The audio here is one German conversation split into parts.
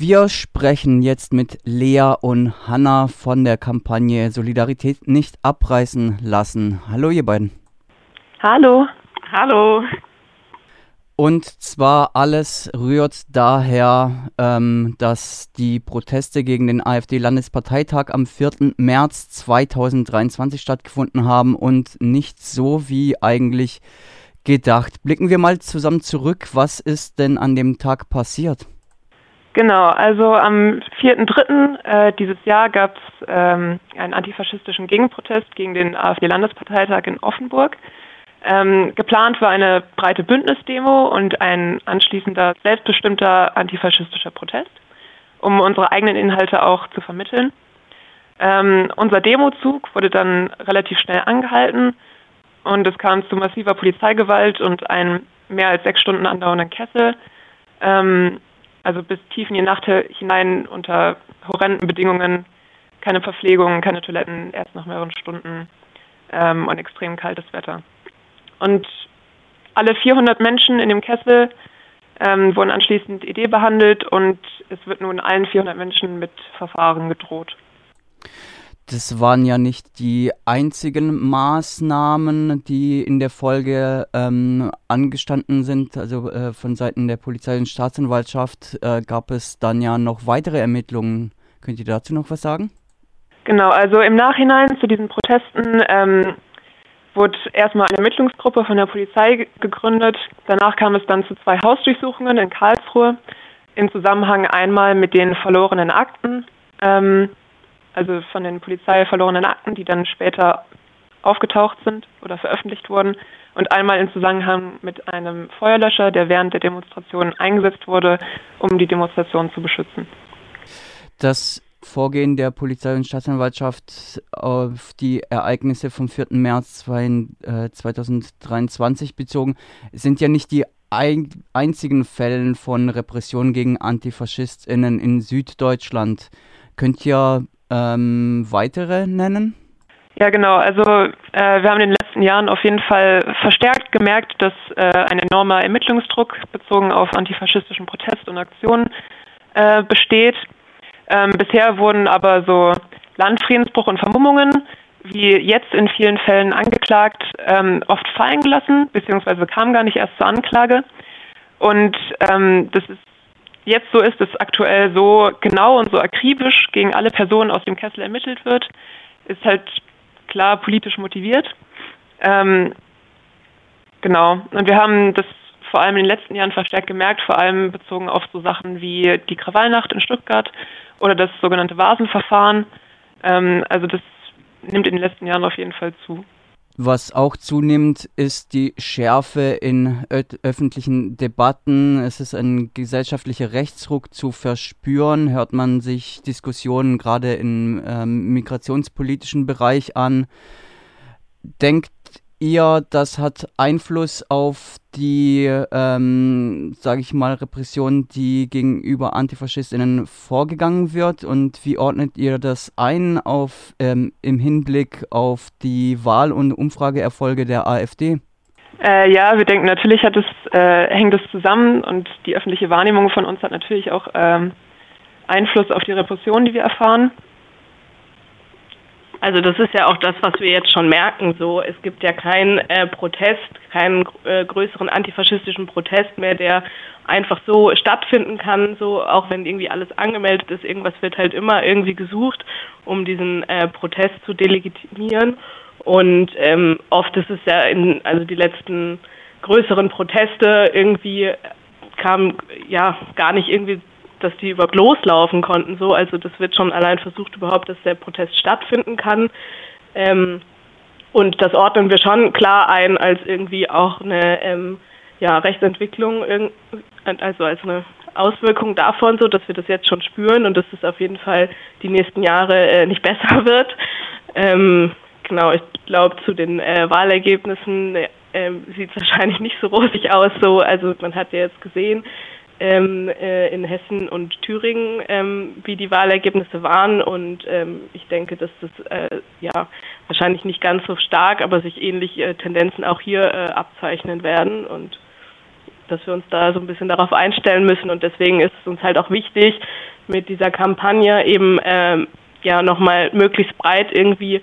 Wir sprechen jetzt mit Lea und Hanna von der Kampagne Solidarität nicht abreißen lassen. Hallo ihr beiden. Hallo. Hallo. Und zwar alles rührt daher, ähm, dass die Proteste gegen den AfD-Landesparteitag am 4. März 2023 stattgefunden haben und nicht so wie eigentlich gedacht. Blicken wir mal zusammen zurück. Was ist denn an dem Tag passiert? Genau, also am 4.3. Äh, dieses Jahr gab es ähm, einen antifaschistischen Gegenprotest gegen den AfD-Landesparteitag in Offenburg. Ähm, geplant war eine breite Bündnisdemo und ein anschließender selbstbestimmter antifaschistischer Protest, um unsere eigenen Inhalte auch zu vermitteln. Ähm, unser Demozug wurde dann relativ schnell angehalten und es kam zu massiver Polizeigewalt und einem mehr als sechs Stunden andauernden Kessel. Ähm, also bis tief in die Nacht hinein unter horrenden Bedingungen, keine Verpflegung, keine Toiletten, erst nach mehreren Stunden ähm, und extrem kaltes Wetter. Und alle 400 Menschen in dem Kessel ähm, wurden anschließend Idee behandelt und es wird nun allen 400 Menschen mit Verfahren gedroht. Das waren ja nicht die einzigen Maßnahmen, die in der Folge ähm, angestanden sind. Also äh, von Seiten der Polizei und Staatsanwaltschaft äh, gab es dann ja noch weitere Ermittlungen. Könnt ihr dazu noch was sagen? Genau, also im Nachhinein zu diesen Protesten ähm, wurde erstmal eine Ermittlungsgruppe von der Polizei gegründet. Danach kam es dann zu zwei Hausdurchsuchungen in Karlsruhe im Zusammenhang einmal mit den verlorenen Akten. Ähm, also von den Polizei verlorenen Akten, die dann später aufgetaucht sind oder veröffentlicht wurden und einmal im Zusammenhang mit einem Feuerlöscher, der während der Demonstration eingesetzt wurde, um die Demonstration zu beschützen. Das Vorgehen der Polizei und Staatsanwaltschaft auf die Ereignisse vom 4. März 2023 bezogen sind ja nicht die einzigen Fälle von Repression gegen AntifaschistInnen in Süddeutschland. Könnt ihr ähm, weitere nennen? Ja, genau. Also äh, wir haben in den letzten Jahren auf jeden Fall verstärkt gemerkt, dass äh, ein enormer Ermittlungsdruck bezogen auf antifaschistischen Protest und Aktionen äh, besteht. Ähm, bisher wurden aber so Landfriedensbruch und Vermummungen, wie jetzt in vielen Fällen angeklagt, ähm, oft fallen gelassen, beziehungsweise kamen gar nicht erst zur Anklage. Und ähm, das ist jetzt so ist, dass aktuell so genau und so akribisch gegen alle Personen aus dem Kessel ermittelt wird, ist halt klar politisch motiviert. Ähm, genau. Und wir haben das vor allem in den letzten Jahren verstärkt gemerkt, vor allem bezogen auf so Sachen wie die Krawallnacht in Stuttgart oder das sogenannte Vasenverfahren. Ähm, also das nimmt in den letzten Jahren auf jeden Fall zu. Was auch zunimmt, ist die Schärfe in öffentlichen Debatten. Es ist ein gesellschaftlicher Rechtsruck zu verspüren. Hört man sich Diskussionen gerade im ähm, migrationspolitischen Bereich an. Denkt ihr, das hat Einfluss auf die, ähm, sage ich mal, Repression, die gegenüber AntifaschistInnen vorgegangen wird? Und wie ordnet ihr das ein auf, ähm, im Hinblick auf die Wahl- und Umfrageerfolge der AfD? Äh, ja, wir denken, natürlich hat es, äh, hängt es zusammen und die öffentliche Wahrnehmung von uns hat natürlich auch ähm, Einfluss auf die Repression, die wir erfahren. Also das ist ja auch das, was wir jetzt schon merken. So, es gibt ja keinen äh, Protest, keinen äh, größeren antifaschistischen Protest mehr, der einfach so stattfinden kann. So, auch wenn irgendwie alles angemeldet ist, irgendwas wird halt immer irgendwie gesucht, um diesen äh, Protest zu delegitimieren. Und ähm, oft ist es ja in, also die letzten größeren Proteste irgendwie kam ja gar nicht irgendwie dass die überhaupt loslaufen konnten. So, also das wird schon allein versucht überhaupt, dass der Protest stattfinden kann. Ähm, und das ordnen wir schon klar ein als irgendwie auch eine ähm, ja, Rechtsentwicklung, also als eine Auswirkung davon, so dass wir das jetzt schon spüren und dass es auf jeden Fall die nächsten Jahre äh, nicht besser wird. Ähm, genau, ich glaube, zu den äh, Wahlergebnissen äh, sieht es wahrscheinlich nicht so rosig aus. So, also man hat ja jetzt gesehen, ähm, äh, in Hessen und Thüringen, ähm, wie die Wahlergebnisse waren. Und ähm, ich denke, dass das äh, ja wahrscheinlich nicht ganz so stark, aber sich ähnliche äh, Tendenzen auch hier äh, abzeichnen werden. Und dass wir uns da so ein bisschen darauf einstellen müssen und deswegen ist es uns halt auch wichtig, mit dieser Kampagne eben ähm, ja nochmal möglichst breit irgendwie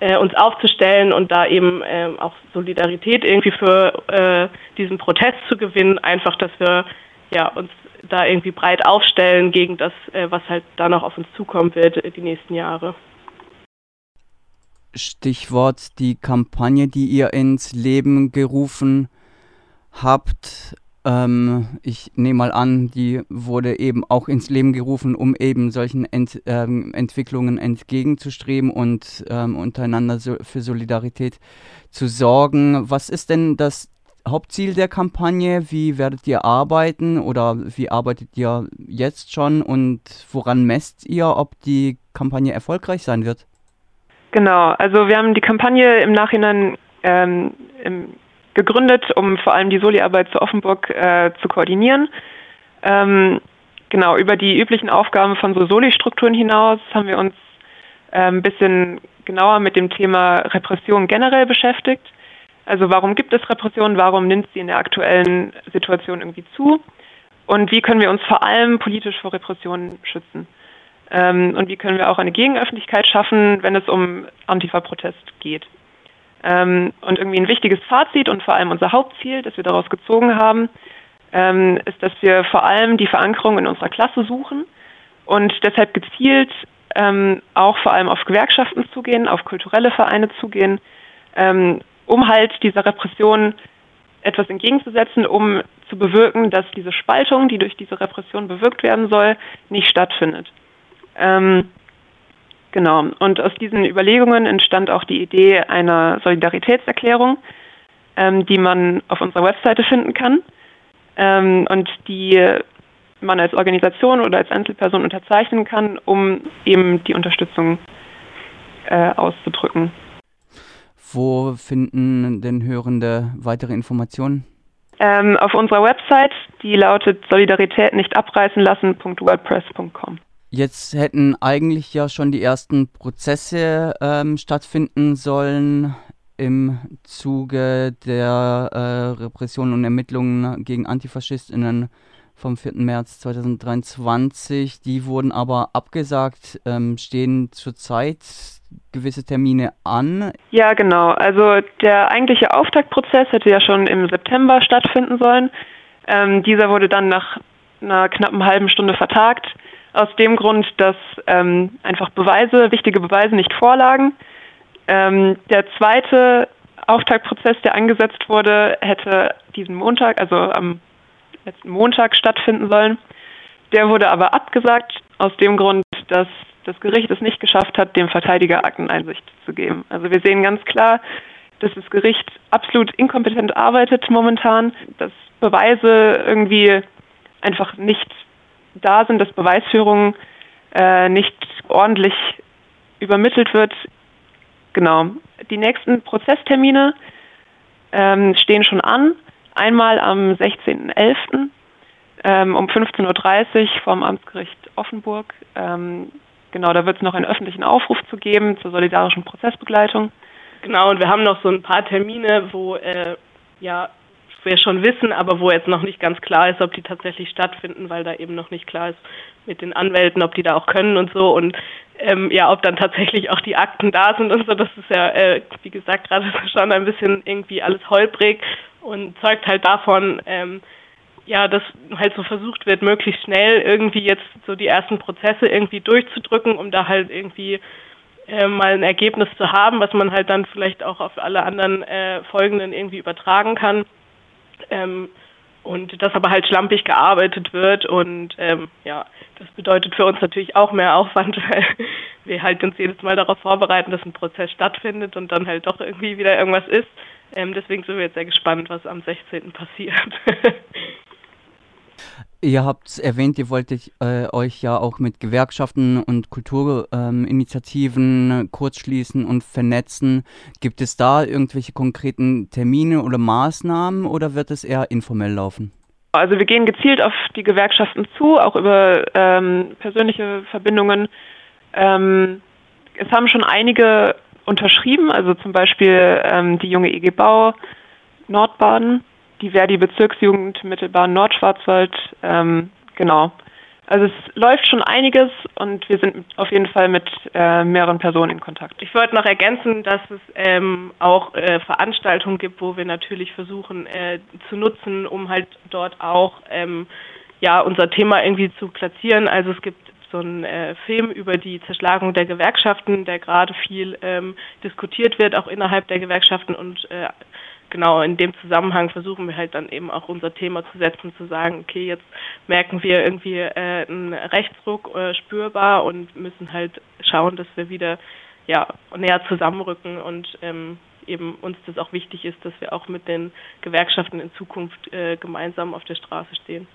äh, uns aufzustellen und da eben äh, auch Solidarität irgendwie für äh, diesen Protest zu gewinnen, einfach, dass wir ja uns da irgendwie breit aufstellen gegen das, äh, was halt da noch auf uns zukommen wird äh, die nächsten Jahre. Stichwort die Kampagne, die ihr ins Leben gerufen habt. Ähm, ich nehme mal an, die wurde eben auch ins Leben gerufen, um eben solchen Ent, ähm, Entwicklungen entgegenzustreben und ähm, untereinander so für Solidarität zu sorgen. Was ist denn das Hauptziel der Kampagne? Wie werdet ihr arbeiten oder wie arbeitet ihr jetzt schon und woran messt ihr, ob die Kampagne erfolgreich sein wird? Genau, also wir haben die Kampagne im Nachhinein ähm, im gegründet, um vor allem die Soli-Arbeit zu Offenburg äh, zu koordinieren. Ähm, genau, über die üblichen Aufgaben von so Soli-Strukturen hinaus haben wir uns äh, ein bisschen genauer mit dem Thema Repression generell beschäftigt. Also warum gibt es Repression, warum nimmt sie in der aktuellen Situation irgendwie zu und wie können wir uns vor allem politisch vor Repressionen schützen. Ähm, und wie können wir auch eine Gegenöffentlichkeit schaffen, wenn es um Antifa-Protest geht. Ähm, und irgendwie ein wichtiges Fazit und vor allem unser Hauptziel, das wir daraus gezogen haben, ähm, ist, dass wir vor allem die Verankerung in unserer Klasse suchen und deshalb gezielt ähm, auch vor allem auf Gewerkschaften zugehen, auf kulturelle Vereine zugehen, ähm, um halt dieser Repression etwas entgegenzusetzen, um zu bewirken, dass diese Spaltung, die durch diese Repression bewirkt werden soll, nicht stattfindet. Ähm, Genau. Und aus diesen Überlegungen entstand auch die Idee einer Solidaritätserklärung, ähm, die man auf unserer Webseite finden kann ähm, und die man als Organisation oder als Einzelperson unterzeichnen kann, um eben die Unterstützung äh, auszudrücken. Wo finden denn Hörende weitere Informationen? Ähm, auf unserer Website, die lautet solidarität nicht abreißen lassen.wordpress.com. Jetzt hätten eigentlich ja schon die ersten Prozesse ähm, stattfinden sollen im Zuge der äh, Repression und Ermittlungen gegen Antifaschistinnen vom 4. März 2023. Die wurden aber abgesagt. Ähm, stehen zurzeit gewisse Termine an? Ja, genau. Also der eigentliche Auftaktprozess hätte ja schon im September stattfinden sollen. Ähm, dieser wurde dann nach einer knappen halben Stunde vertagt aus dem Grund, dass ähm, einfach Beweise, wichtige Beweise nicht vorlagen. Ähm, der zweite Auftaktprozess, der angesetzt wurde, hätte diesen Montag, also am letzten Montag stattfinden sollen. Der wurde aber abgesagt aus dem Grund, dass das Gericht es nicht geschafft hat, dem Verteidiger Akteneinsicht zu geben. Also wir sehen ganz klar, dass das Gericht absolut inkompetent arbeitet momentan, dass Beweise irgendwie einfach nicht da sind, dass Beweisführung äh, nicht ordentlich übermittelt wird. Genau. Die nächsten Prozesstermine ähm, stehen schon an. Einmal am 16.11. Ähm, um 15.30 Uhr vom Amtsgericht Offenburg. Ähm, genau, da wird es noch einen öffentlichen Aufruf zu geben zur solidarischen Prozessbegleitung. Genau, und wir haben noch so ein paar Termine, wo äh, ja wir schon wissen, aber wo jetzt noch nicht ganz klar ist, ob die tatsächlich stattfinden, weil da eben noch nicht klar ist mit den Anwälten, ob die da auch können und so und ähm, ja, ob dann tatsächlich auch die Akten da sind und so. Das ist ja, äh, wie gesagt, gerade schon ein bisschen irgendwie alles holprig und zeugt halt davon, ähm, ja, dass halt so versucht wird, möglichst schnell irgendwie jetzt so die ersten Prozesse irgendwie durchzudrücken, um da halt irgendwie äh, mal ein Ergebnis zu haben, was man halt dann vielleicht auch auf alle anderen äh, folgenden irgendwie übertragen kann. Ähm, und dass aber halt schlampig gearbeitet wird und ähm, ja, das bedeutet für uns natürlich auch mehr Aufwand, weil wir halt uns jedes Mal darauf vorbereiten, dass ein Prozess stattfindet und dann halt doch irgendwie wieder irgendwas ist. Ähm, deswegen sind wir jetzt sehr gespannt, was am 16. passiert. Ihr habt erwähnt, ihr wolltet äh, euch ja auch mit Gewerkschaften und Kulturinitiativen ähm, kurzschließen und vernetzen. Gibt es da irgendwelche konkreten Termine oder Maßnahmen oder wird es eher informell laufen? Also wir gehen gezielt auf die Gewerkschaften zu, auch über ähm, persönliche Verbindungen. Ähm, es haben schon einige unterschrieben, also zum Beispiel ähm, die junge EG Bau Nordbaden die Verdi-Bezirksjugend Mittelbahn Nordschwarzwald. Ähm, genau. Also es läuft schon einiges und wir sind auf jeden Fall mit äh, mehreren Personen in Kontakt. Ich wollte noch ergänzen, dass es ähm, auch äh, Veranstaltungen gibt, wo wir natürlich versuchen äh, zu nutzen, um halt dort auch ähm, ja unser Thema irgendwie zu platzieren. Also es gibt so einen äh, Film über die Zerschlagung der Gewerkschaften, der gerade viel ähm, diskutiert wird, auch innerhalb der Gewerkschaften und äh, genau in dem Zusammenhang versuchen wir halt dann eben auch unser Thema zu setzen, zu sagen, okay, jetzt merken wir irgendwie äh, einen Rechtsruck äh, spürbar und müssen halt schauen, dass wir wieder ja näher zusammenrücken und ähm, eben uns das auch wichtig ist, dass wir auch mit den Gewerkschaften in Zukunft äh, gemeinsam auf der Straße stehen.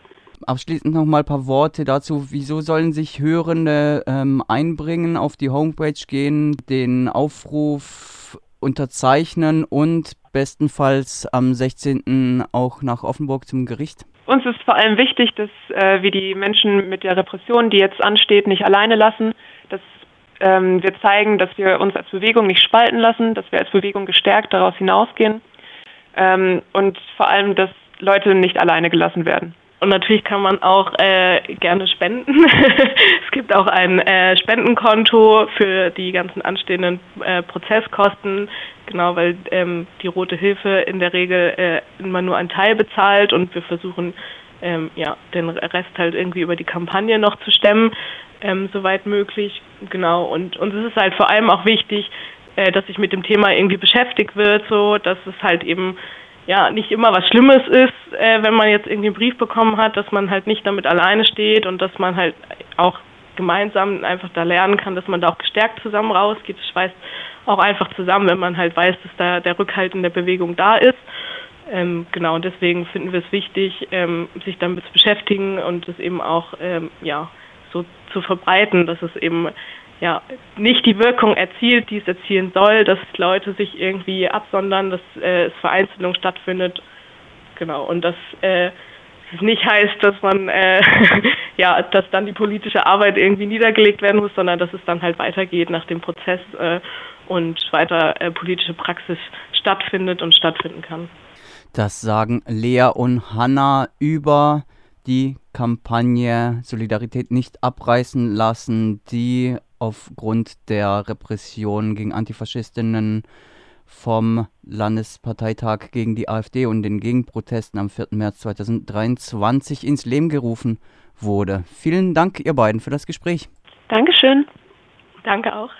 Abschließend noch mal ein paar Worte dazu. Wieso sollen sich Hörende ähm, einbringen, auf die Homepage gehen, den Aufruf unterzeichnen und bestenfalls am 16. auch nach Offenburg zum Gericht? Uns ist vor allem wichtig, dass äh, wir die Menschen mit der Repression, die jetzt ansteht, nicht alleine lassen, dass ähm, wir zeigen, dass wir uns als Bewegung nicht spalten lassen, dass wir als Bewegung gestärkt daraus hinausgehen ähm, und vor allem, dass Leute nicht alleine gelassen werden. Und natürlich kann man auch äh, gerne spenden. es gibt auch ein äh, Spendenkonto für die ganzen anstehenden äh, Prozesskosten, genau, weil ähm, die Rote Hilfe in der Regel äh, immer nur einen Teil bezahlt und wir versuchen, ähm, ja, den Rest halt irgendwie über die Kampagne noch zu stemmen, ähm, soweit möglich. Genau, und uns ist es halt vor allem auch wichtig, äh, dass sich mit dem Thema irgendwie beschäftigt wird, so dass es halt eben ja nicht immer was Schlimmes ist, äh, wenn man jetzt irgendwie einen Brief bekommen hat, dass man halt nicht damit alleine steht und dass man halt auch gemeinsam einfach da lernen kann, dass man da auch gestärkt zusammen rausgeht. Das schweißt auch einfach zusammen, wenn man halt weiß, dass da der Rückhalt in der Bewegung da ist. Ähm, genau, und deswegen finden wir es wichtig, ähm, sich damit zu beschäftigen und es eben auch ähm, ja, so zu verbreiten, dass es eben ja, nicht die Wirkung erzielt, die es erzielen soll, dass Leute sich irgendwie absondern, dass äh, es Vereinzelung stattfindet. Genau, und dass äh, es nicht heißt, dass man äh, ja, dass dann die politische Arbeit irgendwie niedergelegt werden muss, sondern dass es dann halt weitergeht nach dem Prozess äh, und weiter äh, politische Praxis stattfindet und stattfinden kann. Das sagen Lea und Hanna über die Kampagne Solidarität nicht abreißen lassen, die aufgrund der Repression gegen Antifaschistinnen vom Landesparteitag gegen die AfD und den Gegenprotesten am 4. März 2023 ins Leben gerufen wurde. Vielen Dank, ihr beiden, für das Gespräch. Dankeschön. Danke auch.